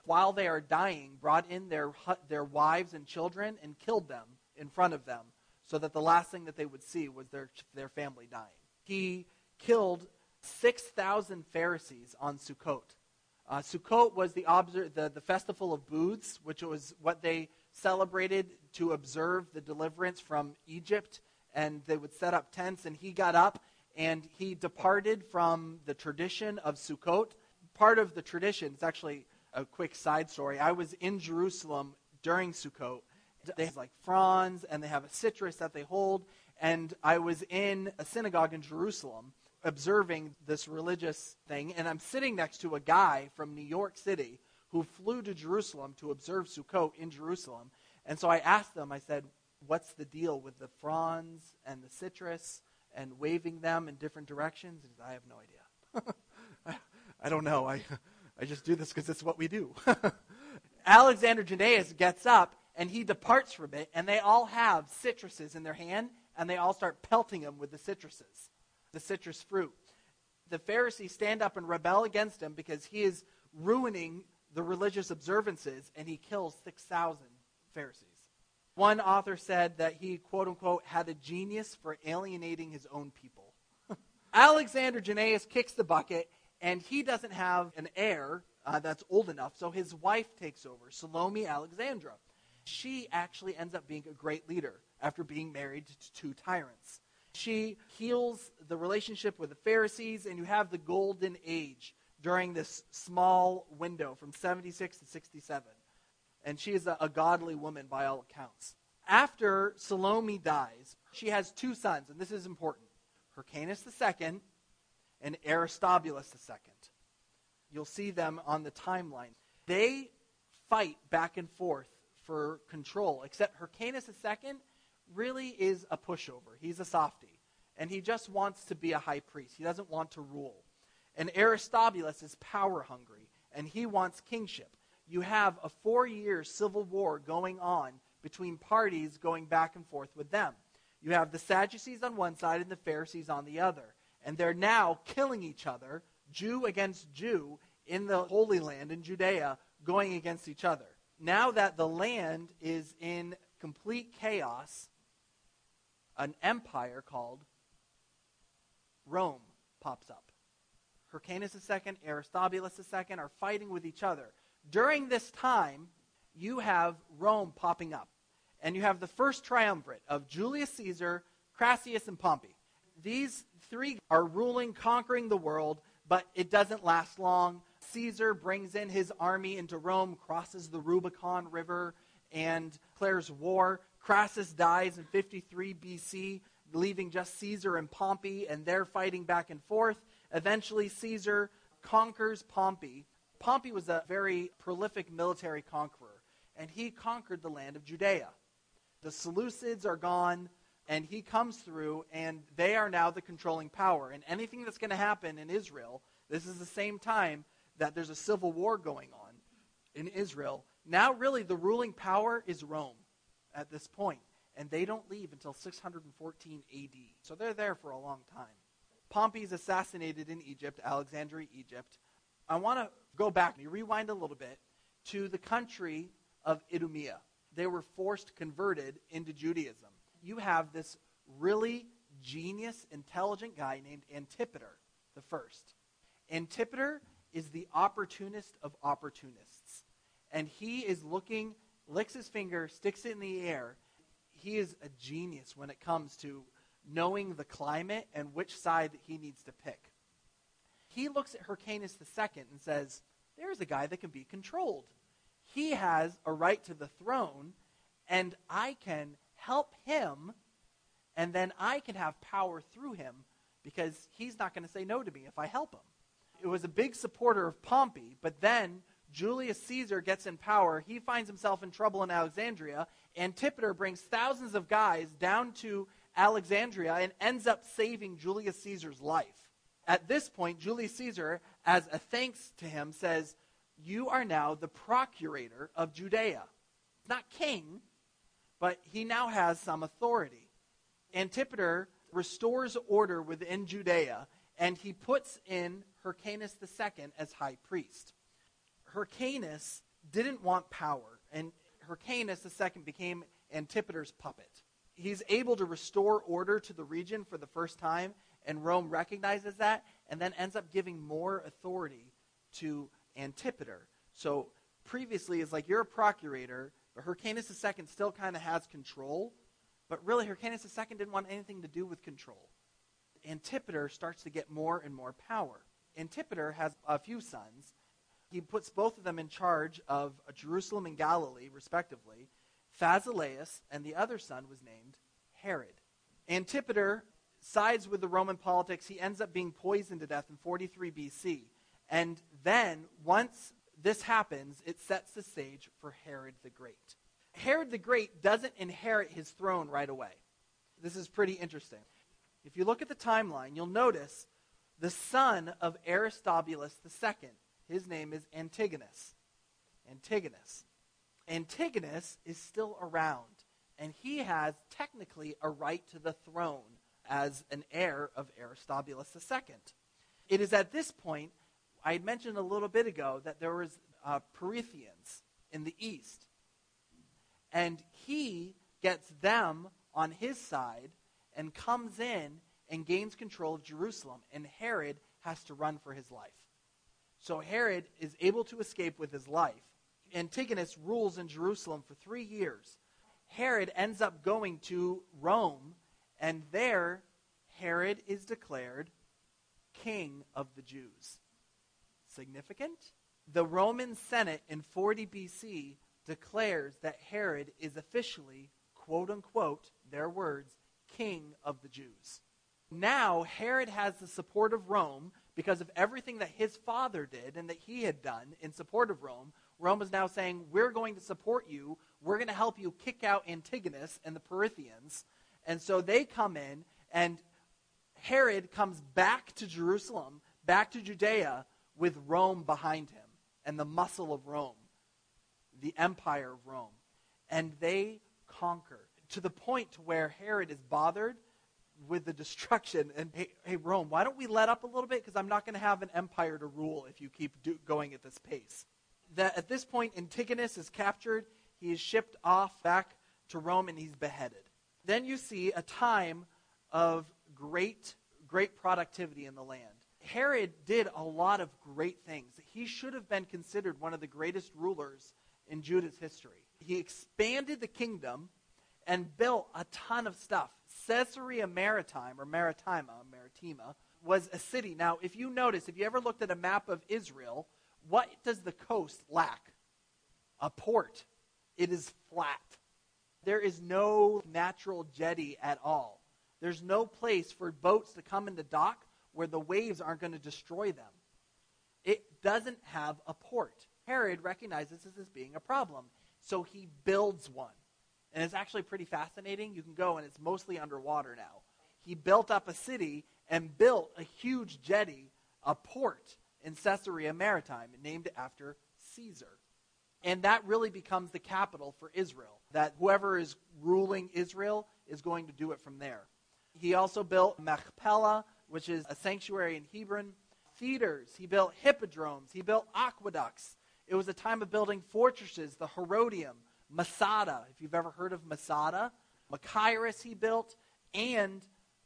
While they are dying, brought in their, their wives and children and killed them in front of them so that the last thing that they would see was their, their family dying. He killed 6,000 Pharisees on Sukkot. Uh, Sukkot was the, the, the festival of booths, which was what they celebrated to observe the deliverance from Egypt. And they would set up tents, and he got up and he departed from the tradition of Sukkot. Part of the tradition, it's actually a quick side story. I was in Jerusalem during Sukkot. They have like fronds, and they have a citrus that they hold. And I was in a synagogue in Jerusalem observing this religious thing, and I'm sitting next to a guy from New York City who flew to Jerusalem to observe Sukkot in Jerusalem. And so I asked them, I said, What's the deal with the fronds and the citrus and waving them in different directions? And I have no idea. I, [laughs] I, don't know. I, I just do this because it's what we do. [laughs] Alexander Jannaeus gets up and he departs from it, and they all have citruses in their hand, and they all start pelting him with the citruses the citrus fruit. The Pharisees stand up and rebel against him because he is ruining the religious observances and he kills 6,000 Pharisees. One author said that he, quote unquote, had a genius for alienating his own people. [laughs] Alexander Jannaeus kicks the bucket and he doesn't have an heir uh, that's old enough, so his wife takes over, Salome Alexandra. She actually ends up being a great leader after being married to two tyrants. She heals the relationship with the Pharisees, and you have the golden age during this small window from 76 to 67. And she is a, a godly woman by all accounts. After Salome dies, she has two sons, and this is important Hyrcanus II and Aristobulus II. You'll see them on the timeline. They fight back and forth for control, except Hyrcanus II really is a pushover. He's a softy. And he just wants to be a high priest. He doesn't want to rule. And Aristobulus is power hungry, and he wants kingship. You have a four year civil war going on between parties going back and forth with them. You have the Sadducees on one side and the Pharisees on the other. And they're now killing each other, Jew against Jew, in the Holy Land in Judea, going against each other. Now that the land is in complete chaos, an empire called Rome pops up. Hyrcanus II, Aristobulus II are fighting with each other. During this time, you have Rome popping up. And you have the first triumvirate of Julius Caesar, Crassus, and Pompey. These three are ruling, conquering the world, but it doesn't last long. Caesar brings in his army into Rome, crosses the Rubicon River, and declares war. Crassus dies in 53 BC, leaving just Caesar and Pompey, and they're fighting back and forth. Eventually, Caesar conquers Pompey. Pompey was a very prolific military conqueror, and he conquered the land of Judea. The Seleucids are gone, and he comes through, and they are now the controlling power. And anything that's going to happen in Israel, this is the same time that there's a civil war going on in Israel. Now, really, the ruling power is Rome at this point, and they don't leave until 614 AD. So they're there for a long time. Pompey is assassinated in Egypt, Alexandria, Egypt. I want to go back and rewind a little bit to the country of Idumea. They were forced converted into Judaism. You have this really genius, intelligent guy named Antipater the first. Antipater is the opportunist of opportunists. And he is looking licks his finger, sticks it in the air. He is a genius when it comes to knowing the climate and which side that he needs to pick. He looks at Hyrcanus II and says, There's a guy that can be controlled. He has a right to the throne, and I can help him, and then I can have power through him because he's not going to say no to me if I help him. It was a big supporter of Pompey, but then Julius Caesar gets in power. He finds himself in trouble in Alexandria. Antipater brings thousands of guys down to Alexandria and ends up saving Julius Caesar's life. At this point, Julius Caesar, as a thanks to him, says, You are now the procurator of Judea. Not king, but he now has some authority. Antipater restores order within Judea and he puts in Hyrcanus II as high priest. Hyrcanus didn't want power, and Hyrcanus II became Antipater's puppet. He's able to restore order to the region for the first time, and Rome recognizes that and then ends up giving more authority to Antipater. So previously, it's like you're a procurator, but Hyrcanus II still kind of has control. But really, Hyrcanus II didn't want anything to do with control. Antipater starts to get more and more power. Antipater has a few sons. He puts both of them in charge of uh, Jerusalem and Galilee, respectively. Phasaelus, and the other son was named Herod. Antipater sides with the Roman politics. He ends up being poisoned to death in 43 BC. And then, once this happens, it sets the stage for Herod the Great. Herod the Great doesn't inherit his throne right away. This is pretty interesting. If you look at the timeline, you'll notice the son of Aristobulus II. His name is Antigonus. Antigonus. Antigonus is still around, and he has technically a right to the throne as an heir of Aristobulus II. It is at this point, I had mentioned a little bit ago that there was uh, in the east, and he gets them on his side and comes in and gains control of Jerusalem, and Herod has to run for his life. So Herod is able to escape with his life. Antigonus rules in Jerusalem for three years. Herod ends up going to Rome, and there Herod is declared king of the Jews. Significant? The Roman Senate in 40 BC declares that Herod is officially, quote unquote, their words, king of the Jews. Now, Herod has the support of Rome because of everything that his father did and that he had done in support of Rome. Rome is now saying, We're going to support you. We're going to help you kick out Antigonus and the Parthians. And so they come in, and Herod comes back to Jerusalem, back to Judea, with Rome behind him and the muscle of Rome, the empire of Rome. And they conquer to the point to where Herod is bothered with the destruction. And hey, hey Rome, why don't we let up a little bit? Because I'm not going to have an empire to rule if you keep do- going at this pace. That at this point, Antigonus is captured. He is shipped off back to Rome and he's beheaded. Then you see a time of great, great productivity in the land. Herod did a lot of great things. He should have been considered one of the greatest rulers in Judah's history. He expanded the kingdom and built a ton of stuff. Caesarea Maritime, or Maritima, Maritima, was a city. Now, if you notice, if you ever looked at a map of Israel, what does the coast lack? A port. It is flat. There is no natural jetty at all. There's no place for boats to come into dock where the waves aren't going to destroy them. It doesn't have a port. Herod recognizes this as being a problem, so he builds one. And it's actually pretty fascinating. You can go, and it's mostly underwater now. He built up a city and built a huge jetty, a port in Caesarea Maritime, named after Caesar. And that really becomes the capital for Israel. That whoever is ruling Israel is going to do it from there. He also built Machpelah, which is a sanctuary in Hebron, theaters. He built hippodromes. He built aqueducts. It was a time of building fortresses, the Herodium, Masada, if you've ever heard of Masada, Machaerus he built, and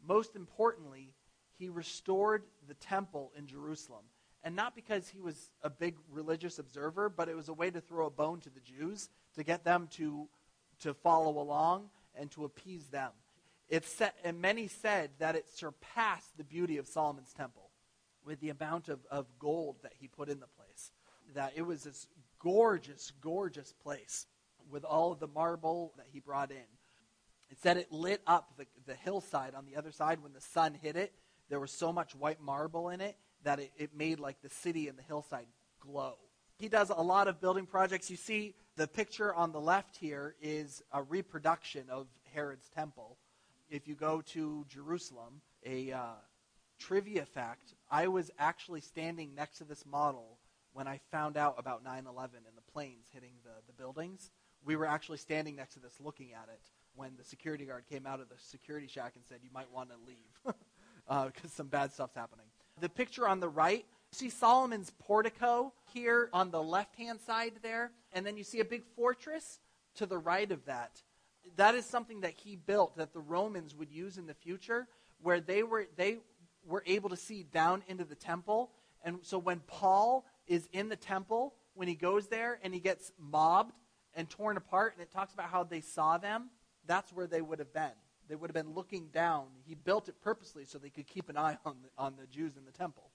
most importantly, he restored the temple in Jerusalem. And not because he was a big religious observer, but it was a way to throw a bone to the Jews to get them to, to follow along and to appease them. It's set, and many said that it surpassed the beauty of Solomon's temple with the amount of, of gold that he put in the place. That it was this gorgeous, gorgeous place with all of the marble that he brought in. It said it lit up the, the hillside on the other side when the sun hit it. There was so much white marble in it that it, it made like the city and the hillside glow. He does a lot of building projects. You see the picture on the left here is a reproduction of Herod's temple. If you go to Jerusalem, a uh, trivia fact I was actually standing next to this model when I found out about 9 11 and the planes hitting the, the buildings we were actually standing next to this looking at it when the security guard came out of the security shack and said, You might want to leave because [laughs] uh, some bad stuff's happening. The picture on the right, see Solomon's portico here on the left hand side there, and then you see a big fortress to the right of that. That is something that he built that the Romans would use in the future, where they were they were able to see down into the temple. And so when Paul is in the temple, when he goes there and he gets mobbed and torn apart, and it talks about how they saw them, that's where they would have been. They would have been looking down. He built it purposely so they could keep an eye on the, on the Jews in the temple.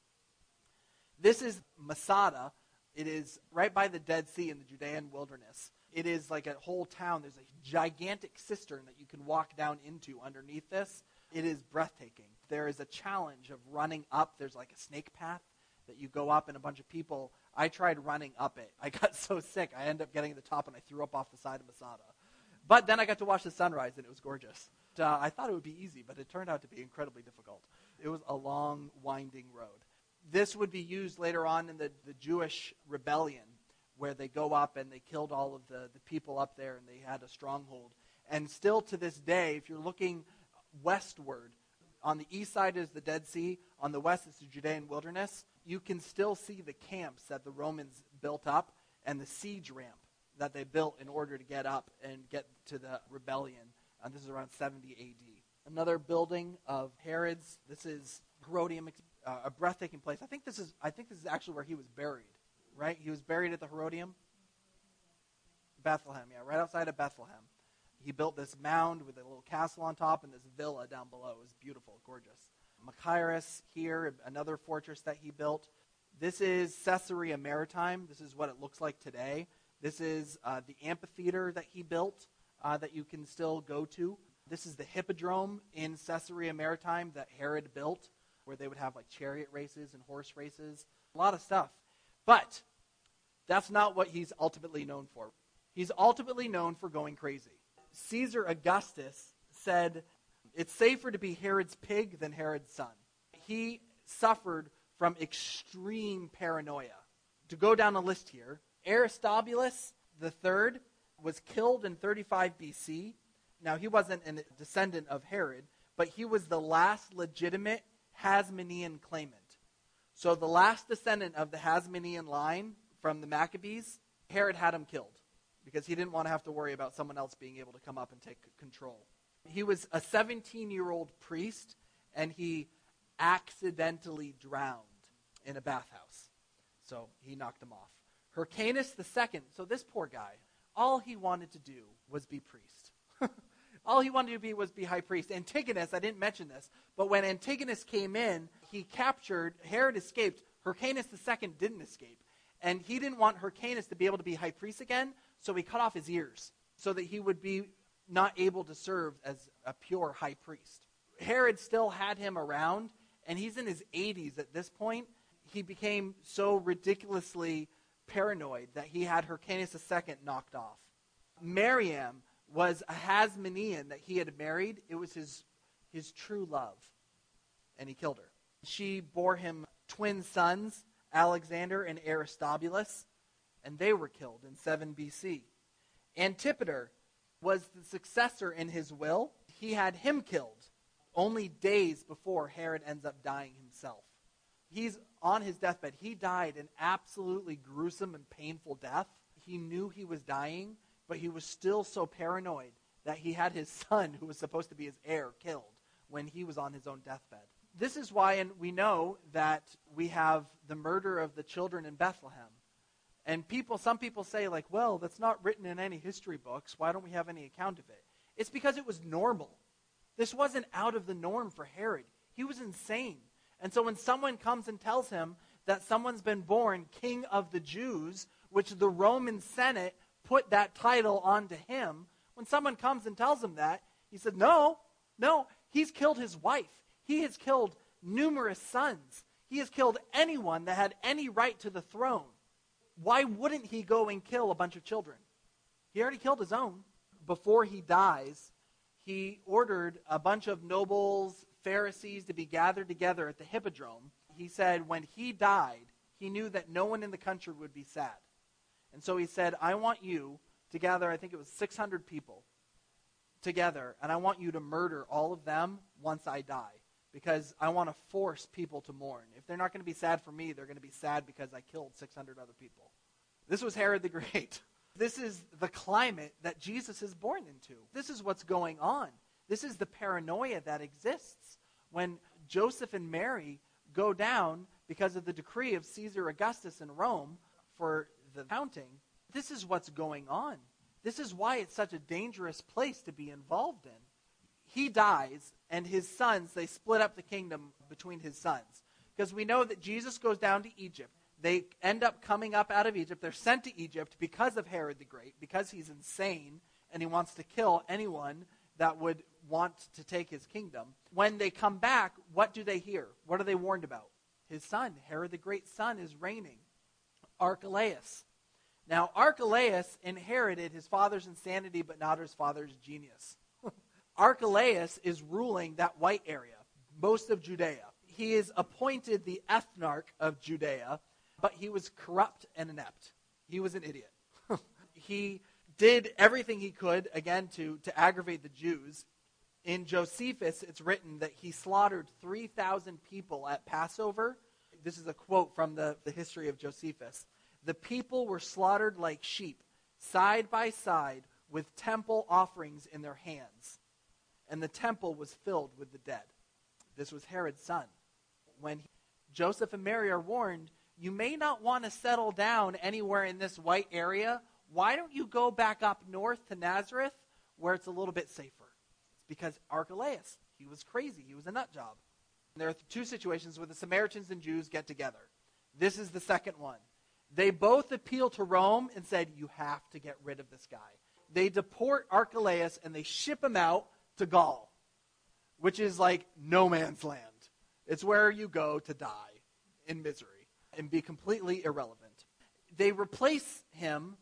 This is Masada. It is right by the Dead Sea in the Judean wilderness. It is like a whole town. There's a gigantic cistern that you can walk down into underneath this. It is breathtaking. There is a challenge of running up. There's like a snake path that you go up, and a bunch of people. I tried running up it. I got [laughs] so sick, I ended up getting to the top, and I threw up off the side of Masada. But then I got to watch the sunrise, and it was gorgeous. Uh, I thought it would be easy, but it turned out to be incredibly difficult. It was a long, winding road. This would be used later on in the, the Jewish rebellion, where they go up and they killed all of the, the people up there, and they had a stronghold. And still to this day, if you're looking westward, on the east side is the Dead Sea, on the west is the Judean wilderness. You can still see the camps that the Romans built up and the siege ramp that they built in order to get up and get to the rebellion. And this is around 70 AD. Another building of Herod's. This is Herodium, uh, a breathtaking place. I think this is. I think this is actually where he was buried. Right? He was buried at the Herodium. Bethlehem, yeah, right outside of Bethlehem. He built this mound with a little castle on top and this villa down below. It was beautiful, gorgeous. Machaerus here, another fortress that he built. This is Caesarea Maritime. This is what it looks like today. This is uh, the amphitheater that he built uh, that you can still go to. This is the hippodrome in Caesarea Maritime that Herod built, where they would have like chariot races and horse races. A lot of stuff. But that's not what he's ultimately known for. He's ultimately known for going crazy. Caesar Augustus said, It's safer to be Herod's pig than Herod's son. He suffered from extreme paranoia. To go down a list here, Aristobulus III was killed in 35 BC. Now, he wasn't a descendant of Herod, but he was the last legitimate Hasmonean claimant. So, the last descendant of the Hasmonean line from the Maccabees, Herod had him killed because he didn't want to have to worry about someone else being able to come up and take control. He was a 17 year old priest, and he accidentally drowned in a bathhouse. So he knocked him off. Hyrcanus II, so this poor guy, all he wanted to do was be priest. [laughs] all he wanted to be was be high priest. Antigonus, I didn't mention this, but when Antigonus came in, he captured, Herod escaped. Hyrcanus II didn't escape. And he didn't want Hyrcanus to be able to be high priest again, so he cut off his ears so that he would be not able to serve as a pure high priest. Herod still had him around, and he's in his 80s at this point. He became so ridiculously paranoid that he had Hyrcanus II knocked off. Miriam was a Hasmonean that he had married. It was his, his true love, and he killed her. She bore him twin sons, Alexander and Aristobulus and they were killed in 7 BC. Antipater was the successor in his will. He had him killed only days before Herod ends up dying himself. He's on his deathbed. He died an absolutely gruesome and painful death. He knew he was dying, but he was still so paranoid that he had his [laughs] son, who was supposed to be his heir, killed when he was on his own deathbed. This is why, and we know that we have the murder of the children in Bethlehem. And people, some people say, like, well, that's not written in any history books. Why don't we have any account of it? It's because it was normal. This wasn't out of the norm for Herod. He was insane. And so when someone comes and tells him that someone's been born king of the Jews, which the Roman Senate put that title onto him, when someone comes and tells him that, he said, no, no, he's killed his wife. He has killed numerous sons. He has killed anyone that had any right to the throne why wouldn't he go and kill a bunch of children? He already killed his own. Before he dies, he ordered a bunch of nobles, Pharisees to be gathered together at the Hippodrome. He said when he died, he knew that no one in the country would be sad. And so he said, I want you to gather, I think it was 600 people together, and I want you to murder all of them once I die. Because I want to force people to mourn. If they're not going to be sad for me, they're going to be sad because I killed 600 other people. This was Herod the [laughs] Great. This is the climate that Jesus is born into. This is what's going on. This is the paranoia that exists when Joseph and Mary go down because of the decree of Caesar Augustus in Rome for the counting. This is what's going on. This is why it's such a dangerous place to be involved in. He dies, and his sons, they split up the kingdom between his sons. Because we know that Jesus goes down to Egypt. They end up coming up out of Egypt. They're sent to Egypt because of Herod the Great, because he's insane and he wants to kill anyone that would want to take his kingdom. When they come back, what do they hear? What are they warned about? His son, Herod the Great's son, is reigning. Archelaus. Now, Archelaus inherited his father's insanity, but not his father's genius. Archelaus is ruling that white area, most of Judea. He is appointed the ethnarch of Judea, but he was corrupt and inept. He was an idiot. [laughs] he did everything he could, again, to, to aggravate the Jews. In Josephus, it's written that he slaughtered 3,000 people at Passover. This is a quote from the, the history of Josephus. The people were slaughtered like sheep, side by side, with temple offerings in their hands. And the temple was filled with the dead. This was Herod's son. When he, Joseph and Mary are warned, you may not want to settle down anywhere in this white area. Why don't you go back up north to Nazareth where it's a little bit safer? It's because Archelaus, he was crazy. He was a nut job. And there are two situations where the Samaritans and Jews get together. This is the second one. They both appeal to Rome and said, You have to get rid of this guy. They deport Archelaus and they ship him out to Gaul, which is like no man's land. It's where you go to die in misery and be completely irrelevant. They replace him.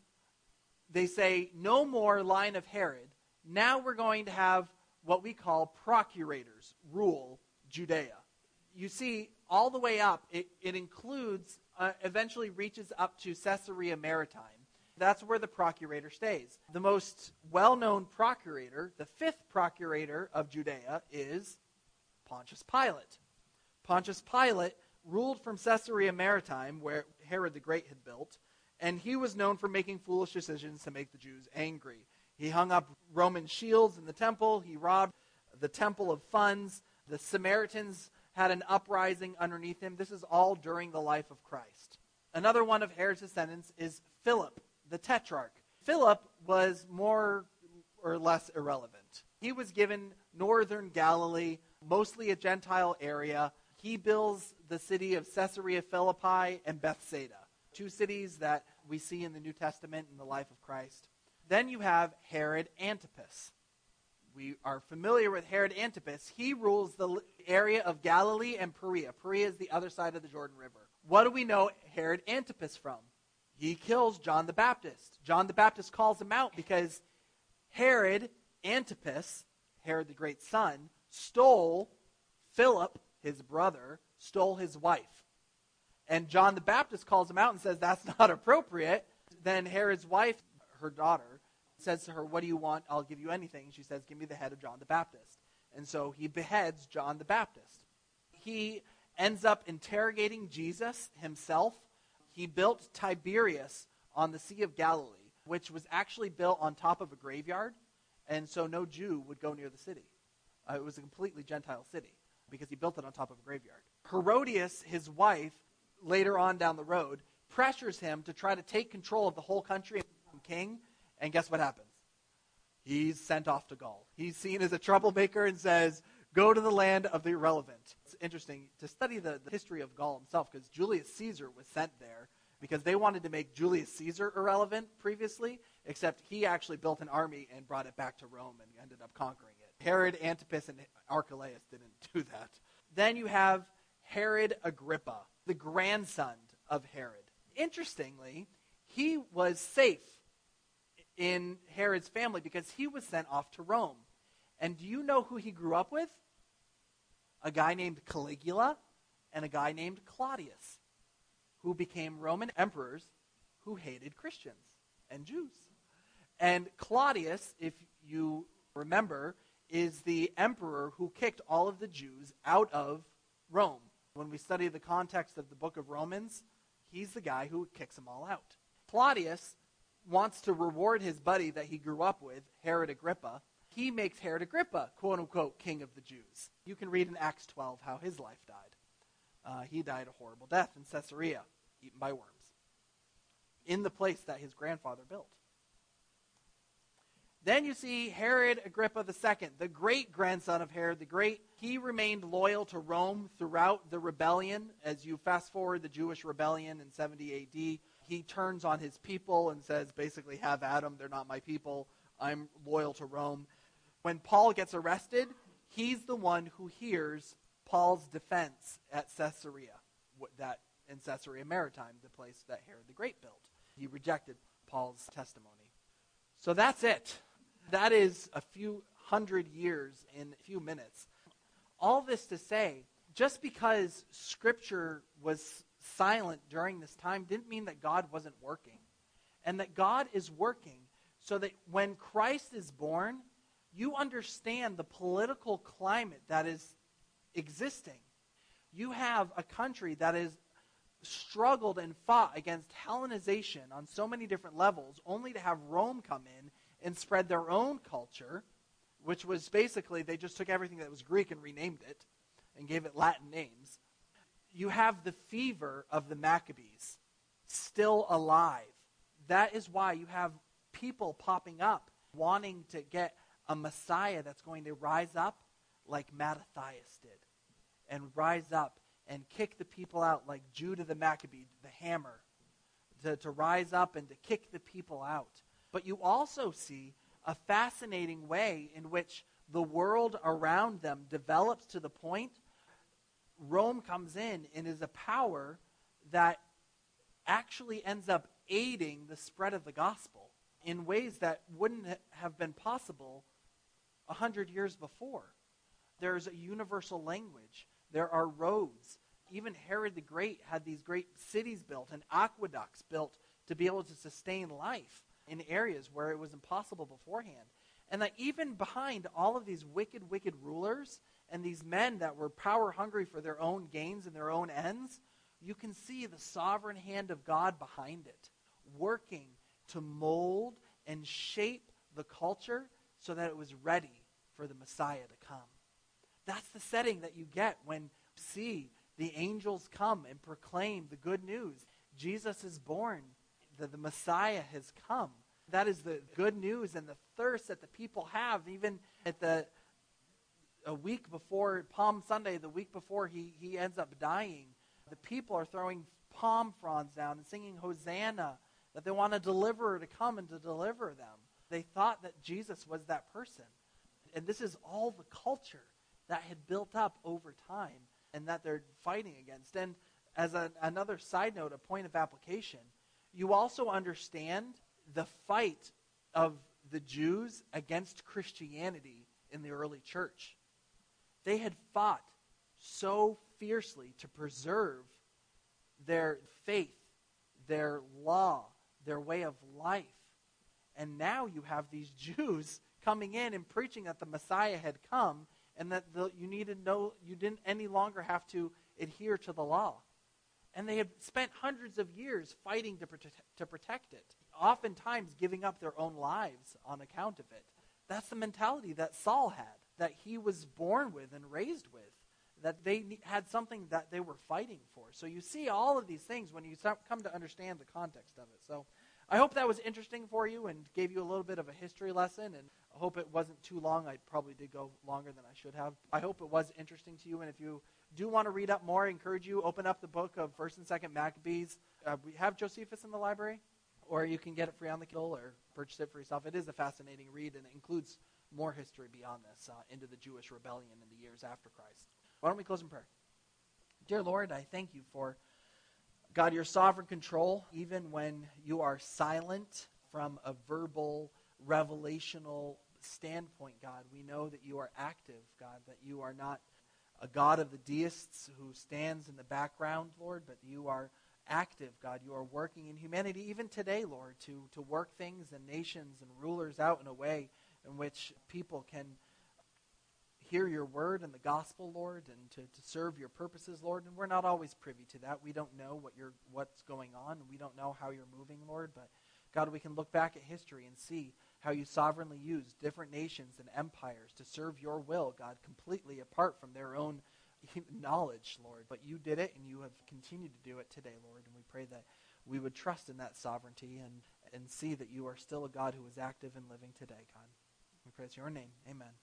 They say, no more line of Herod. Now we're going to have what we call procurators rule Judea. You see, all the way up, it, it includes, uh, eventually reaches up to Caesarea Maritime. That's where the procurator stays. The most well known procurator, the fifth procurator of Judea, is Pontius Pilate. Pontius Pilate ruled from Caesarea Maritime, where Herod the Great had built, and he was known for making foolish decisions to make the Jews angry. He hung up Roman shields in the temple, he robbed the temple of funds. The Samaritans had an uprising underneath him. This is all during the life of Christ. Another one of Herod's descendants is Philip, the tetrarch. Philip was more or less irrelevant. He was given northern Galilee, mostly a Gentile area. He builds the city of Caesarea Philippi and Bethsaida, two cities that we see in the New Testament in the life of Christ. Then you have Herod Antipas. We are familiar with Herod Antipas. He rules the area of Galilee and Perea. Perea is the other side of the Jordan River. What do we know Herod Antipas from? He kills John the Baptist. John the Baptist calls him out because Herod Antipas, Herod the great son, stole Philip, his brother, stole his wife. And John the Baptist calls him out and says, That's [laughs] not appropriate. Then Herod's wife, her daughter, says to her, What do you want? I'll give you anything. She says, Give me the head of John the Baptist. And so he beheads John the Baptist. He ends up interrogating Jesus himself. He built Tiberias on the Sea of Galilee, which was actually built on top of a graveyard. And so no Jew would go near the city. Uh, it was a completely Gentile city because he built it on top of a graveyard. Herodias, his wife, later on down the road, pressures him to try to take control of the whole country and become king. And guess what happens? He's sent off to Gaul. He's seen as a troublemaker and says, Go to the land of the irrelevant. It's interesting to study the, the history of Gaul himself because Julius Caesar was sent there because they wanted to make Julius Caesar irrelevant previously, except he actually built an army and brought it back to Rome and ended up conquering it. Herod Antipas and Archelaus didn't [laughs] do that. Then you have Herod Agrippa, the grandson of Herod. Interestingly, he was safe in Herod's family because he was sent off to Rome. And do you know who he grew up with? A guy named Caligula and a guy named Claudius, who became Roman emperors who hated Christians and Jews. And Claudius, if you remember, is the emperor who kicked all of the Jews out of Rome. When we study the context of the book of Romans, he's the guy who kicks them all out. Claudius wants to reward his buddy that he grew up with, Herod Agrippa. He makes Herod Agrippa, quote unquote, king of the Jews. You can read in Acts 12 how his life died. Uh, he died a horrible death in Caesarea, eaten by worms, in the place that his grandfather built. Then you see Herod Agrippa II, the great grandson of Herod the Great. He remained loyal to Rome throughout the rebellion. As you fast forward the Jewish rebellion in 70 AD, he turns on his people and says, basically, have Adam, they're not my people. I'm loyal to Rome. When Paul gets arrested, he's the one who hears Paul's defense at Caesarea, that in Caesarea Maritime, the place that Herod the Great built. He rejected Paul's testimony. So that's it. That is a few hundred years in a few minutes. All this to say, just because Scripture was silent during this time didn't mean that God wasn't working. And that God is working so that when Christ is born, you understand the political climate that is existing. You have a country that has struggled and fought against Hellenization on so many different levels, only to have Rome come in and spread their own culture, which was basically they just took everything that was Greek and renamed it and gave it Latin names. You have the fever of the Maccabees still alive. That is why you have people popping up wanting to get a Messiah that's going to rise up like Mattathias did and rise up and kick the people out like Judah the Maccabee, the hammer, to, to rise up and to kick the people out. But you also see a fascinating way in which the world around them develops to the point Rome comes in and is a power that actually ends up aiding the spread of the gospel in ways that wouldn't have been possible a hundred years before. There's a universal language. There are roads. Even Herod the Great had these great cities built and aqueducts built to be able to sustain life in areas where it was impossible beforehand. And that even behind all of these wicked, wicked rulers and these men that were power hungry for their own gains and their own ends, you can see the sovereign hand of God behind it, working to mold and shape the culture so that it was ready for the Messiah to come. That's the setting that you get when see the angels come and proclaim the good news. Jesus is born that the Messiah has come. That is the good news and the thirst that the people have, even at the a week before Palm Sunday, the week before he, he ends up dying. The people are throwing palm fronds down and singing Hosanna, that they want a deliverer to come and to deliver them. They thought that Jesus was that person. And this is all the culture that had built up over time and that they're fighting against. And as a, another side note, a point of application, you also understand the fight of the Jews against Christianity in the early church. They had fought so fiercely to preserve their faith, their law, their way of life. And now you have these [laughs] Jews coming in and preaching that the Messiah had come and that the, you needed no you didn't any longer have to adhere to the law. And they had spent hundreds of years fighting to protect, to protect it, oftentimes giving up their own lives on account of it. That's the mentality that Saul had, that he was born with and raised with, that they had something that they were fighting for. So you see all of these things when you come to understand the context of it. So I hope that was interesting for you and gave you a little bit of a history lesson. And I hope it wasn't too long. I probably did go longer than I should have. I hope it was interesting to you. And if you do want to read up more, I encourage you open up the book of First and Second Maccabees. Uh, we have Josephus in the library, or you can get it free on the Kindle or purchase it for yourself. It is a fascinating read, and it includes more history beyond this uh, into the Jewish rebellion in the years after Christ. Why don't we close in prayer? Dear Lord, I thank you for God, your sovereign control, even when you are silent from a verbal, revelational standpoint, God. We know that you are active, God, that you are not a God of the deists who stands in the background, Lord, but you are active, God. You are working in humanity even today, Lord, to, to work things and nations and rulers out in a way in which people can hear your word and the gospel, Lord, and to, to serve your purposes, Lord. And we're not always privy to that. We don't know what you're, what's going on. We don't know how you're moving, Lord. But God, we can look back at history and see how you sovereignly used different nations and empires to serve your will, God, completely apart from their own [laughs] knowledge, Lord. But you did it, and you have continued to do it today, Lord. And we pray that we would trust in that sovereignty and, and see that you are still a God who is active and living today, God. We praise your name. Amen.